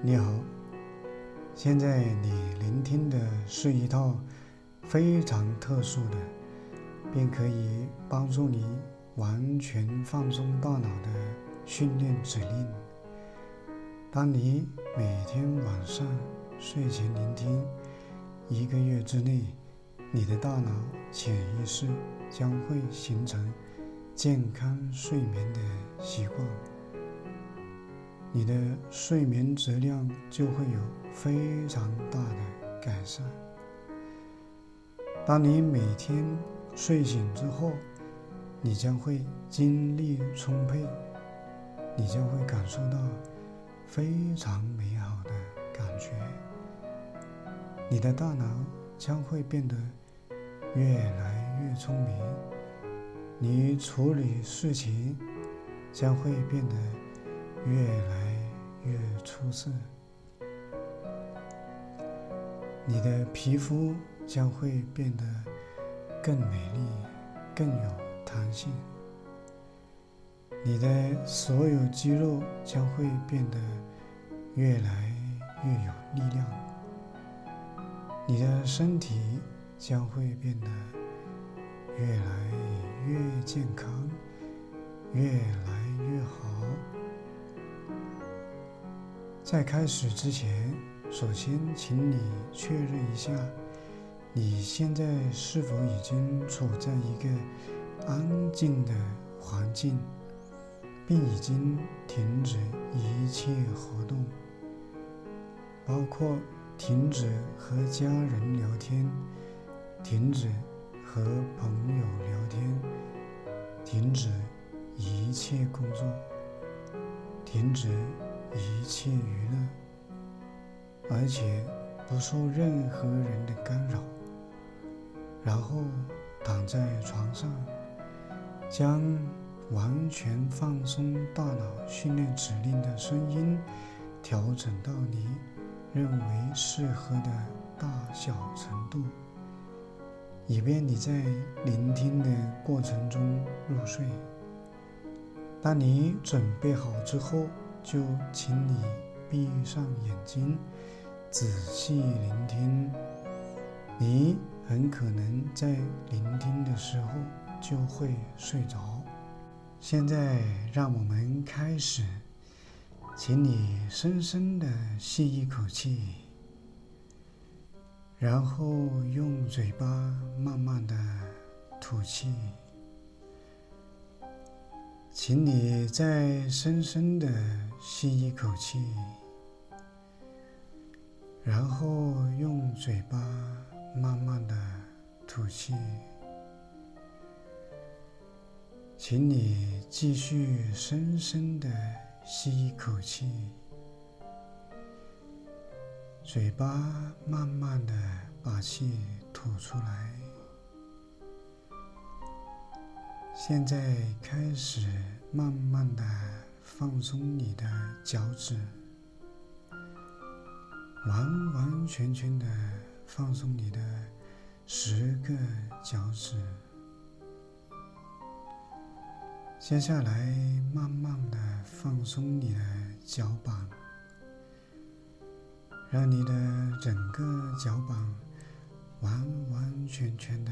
你好，现在你聆听的是一套非常特殊的，并可以帮助你完全放松大脑的训练指令。当你每天晚上睡前聆听，一个月之内，你的大脑潜意识将会形成健康睡眠的习惯。你的睡眠质量就会有非常大的改善。当你每天睡醒之后，你将会精力充沛，你将会感受到非常美好的感觉。你的大脑将会变得越来越聪明，你处理事情将会变得越来越出色，你的皮肤将会变得更美丽、更有弹性，你的所有肌肉将会变得越来越有力量，你的身体将会变得越来越健康、越来越好。在开始之前，首先请你确认一下，你现在是否已经处在一个安静的环境，并已经停止一切活动，包括停止和家人聊天，停止和朋友聊天，停止一切工作，停止。一切娱乐，而且不受任何人的干扰。然后躺在床上，将完全放松大脑训练指令的声音调整到你认为适合的大小程度，以便你在聆听的过程中入睡。当你准备好之后，就请你闭上眼睛，仔细聆听。你很可能在聆听的时候就会睡着。现在，让我们开始。请你深深的吸一口气，然后用嘴巴慢慢的吐气。请你再深深的吸一口气，然后用嘴巴慢慢的吐气。请你继续深深的吸一口气，嘴巴慢慢的把气吐出来。现在开始慢慢的放松你的脚趾，完完全全的放松你的十个脚趾。接下来慢慢的放松你的脚板，让你的整个脚板完完全全的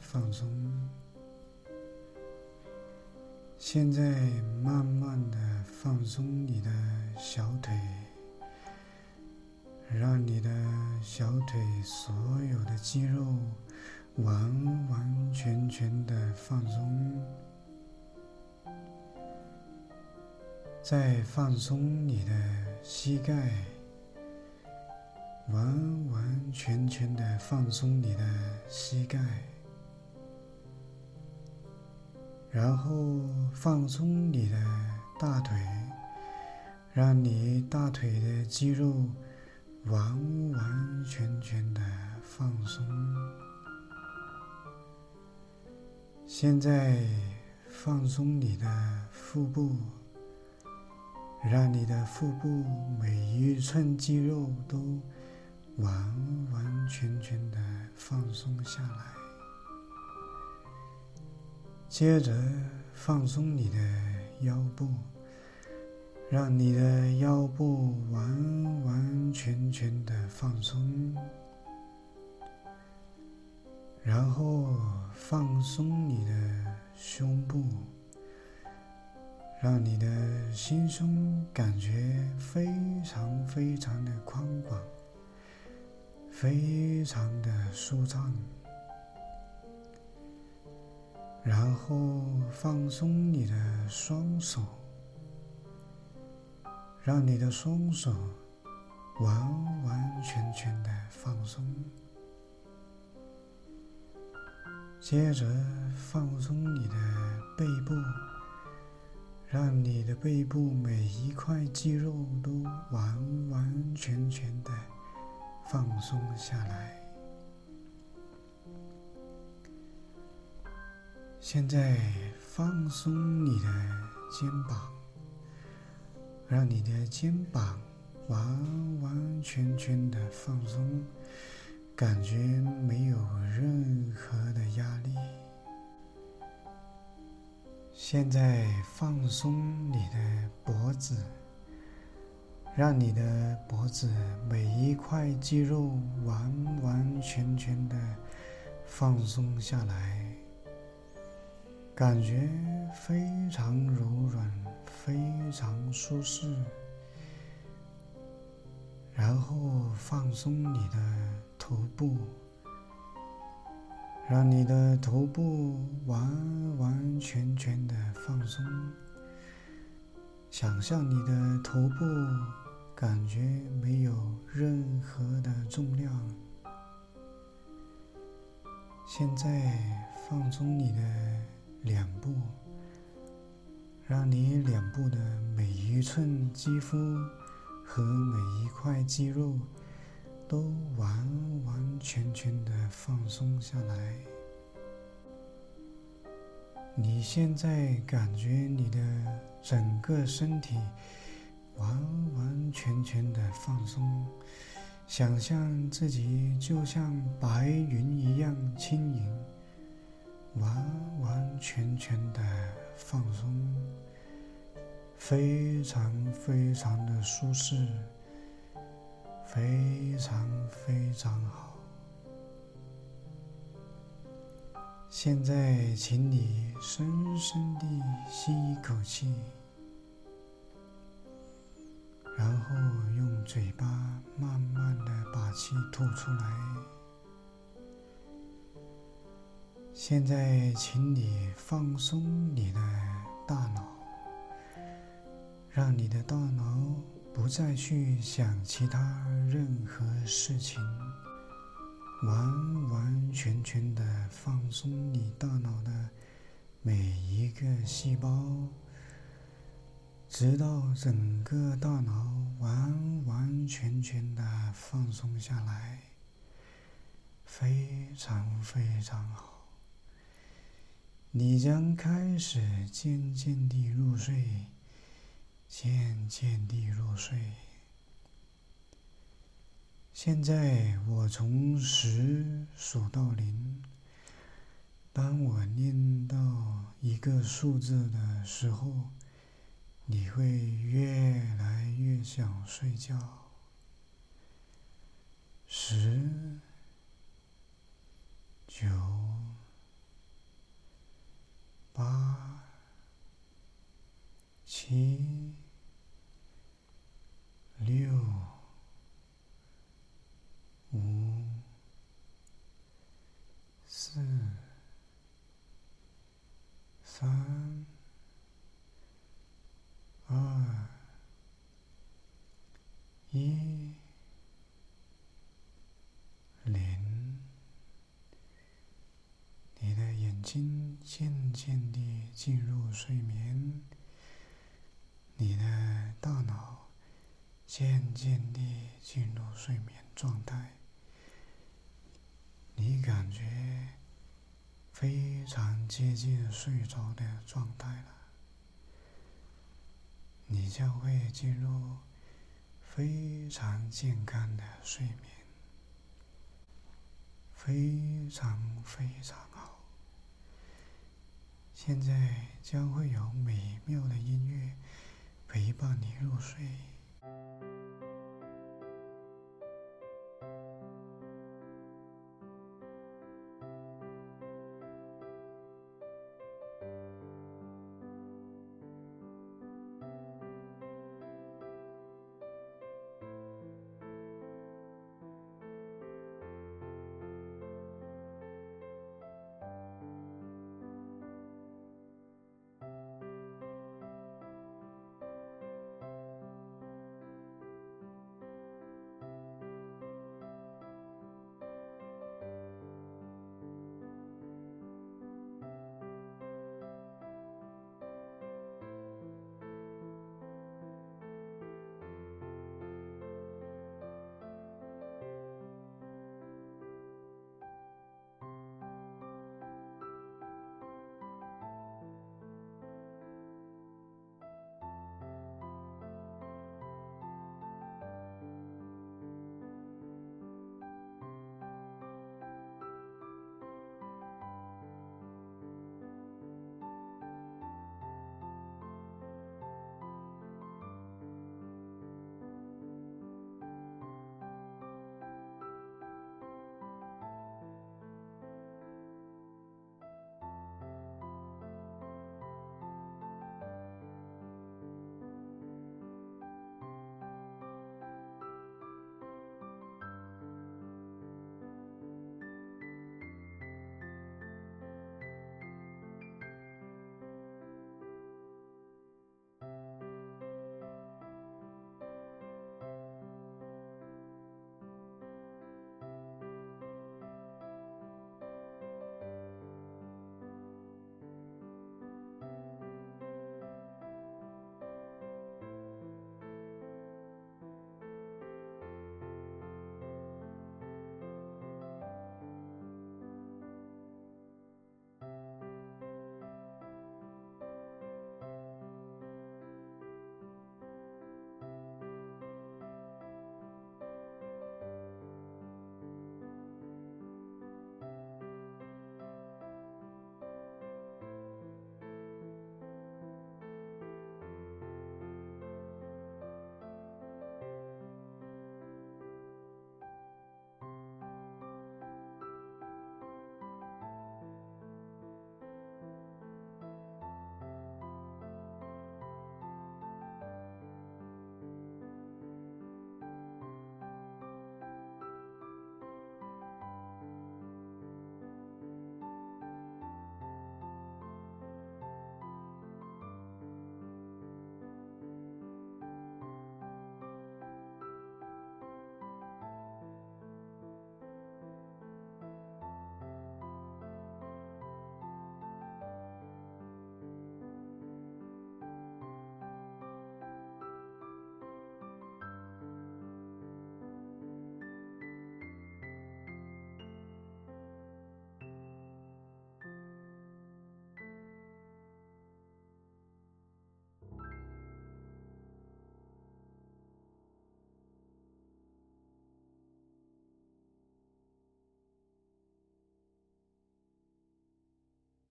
放松。现在慢慢的放松你的小腿，让你的小腿所有的肌肉完完全全的放松。再放松你的膝盖，完完全全的放松你的膝盖。然后放松你的大腿，让你大腿的肌肉完完全全的放松。现在放松你的腹部，让你的腹部每一寸肌肉都完完全全的放松下来。接着放松你的腰部，让你的腰部完完全全的放松，然后放松你的胸部，让你的心胸感觉非常非常的宽广，非常的舒畅。然后放松你的双手，让你的双手完完全全的放松。接着放松你的背部，让你的背部每一块肌肉都完完全全的放松下来。现在放松你的肩膀，让你的肩膀完完全全的放松，感觉没有任何的压力。现在放松你的脖子，让你的脖子每一块肌肉完完全全的放松下来。感觉非常柔软，非常舒适。然后放松你的头部，让你的头部完完全全的放松。想象你的头部感觉没有任何的重量。现在放松你的。脸部，让你脸部的每一寸肌肤和每一块肌肉都完完全全的放松下来。你现在感觉你的整个身体完完全全的放松，想象自己就像白云一样轻盈。完完全全的放松，非常非常的舒适，非常非常好。现在，请你深深地吸一口气，然后用嘴巴慢慢的把气吐出来。现在，请你放松你的大脑，让你的大脑不再去想其他任何事情，完完全全的放松你大脑的每一个细胞，直到整个大脑完完全全的放松下来，非常非常好。你将开始渐渐地入睡，渐渐地入睡。现在我从十数到零，当我念到一个数字的时候，你会越来越想睡觉。十、九。バイ心渐渐地进入睡眠，你的大脑渐渐地进入睡眠状态，你感觉非常接近睡着的状态了，你将会进入非常健康的睡眠，非常非常。现在将会有美妙的音乐陪伴你入睡。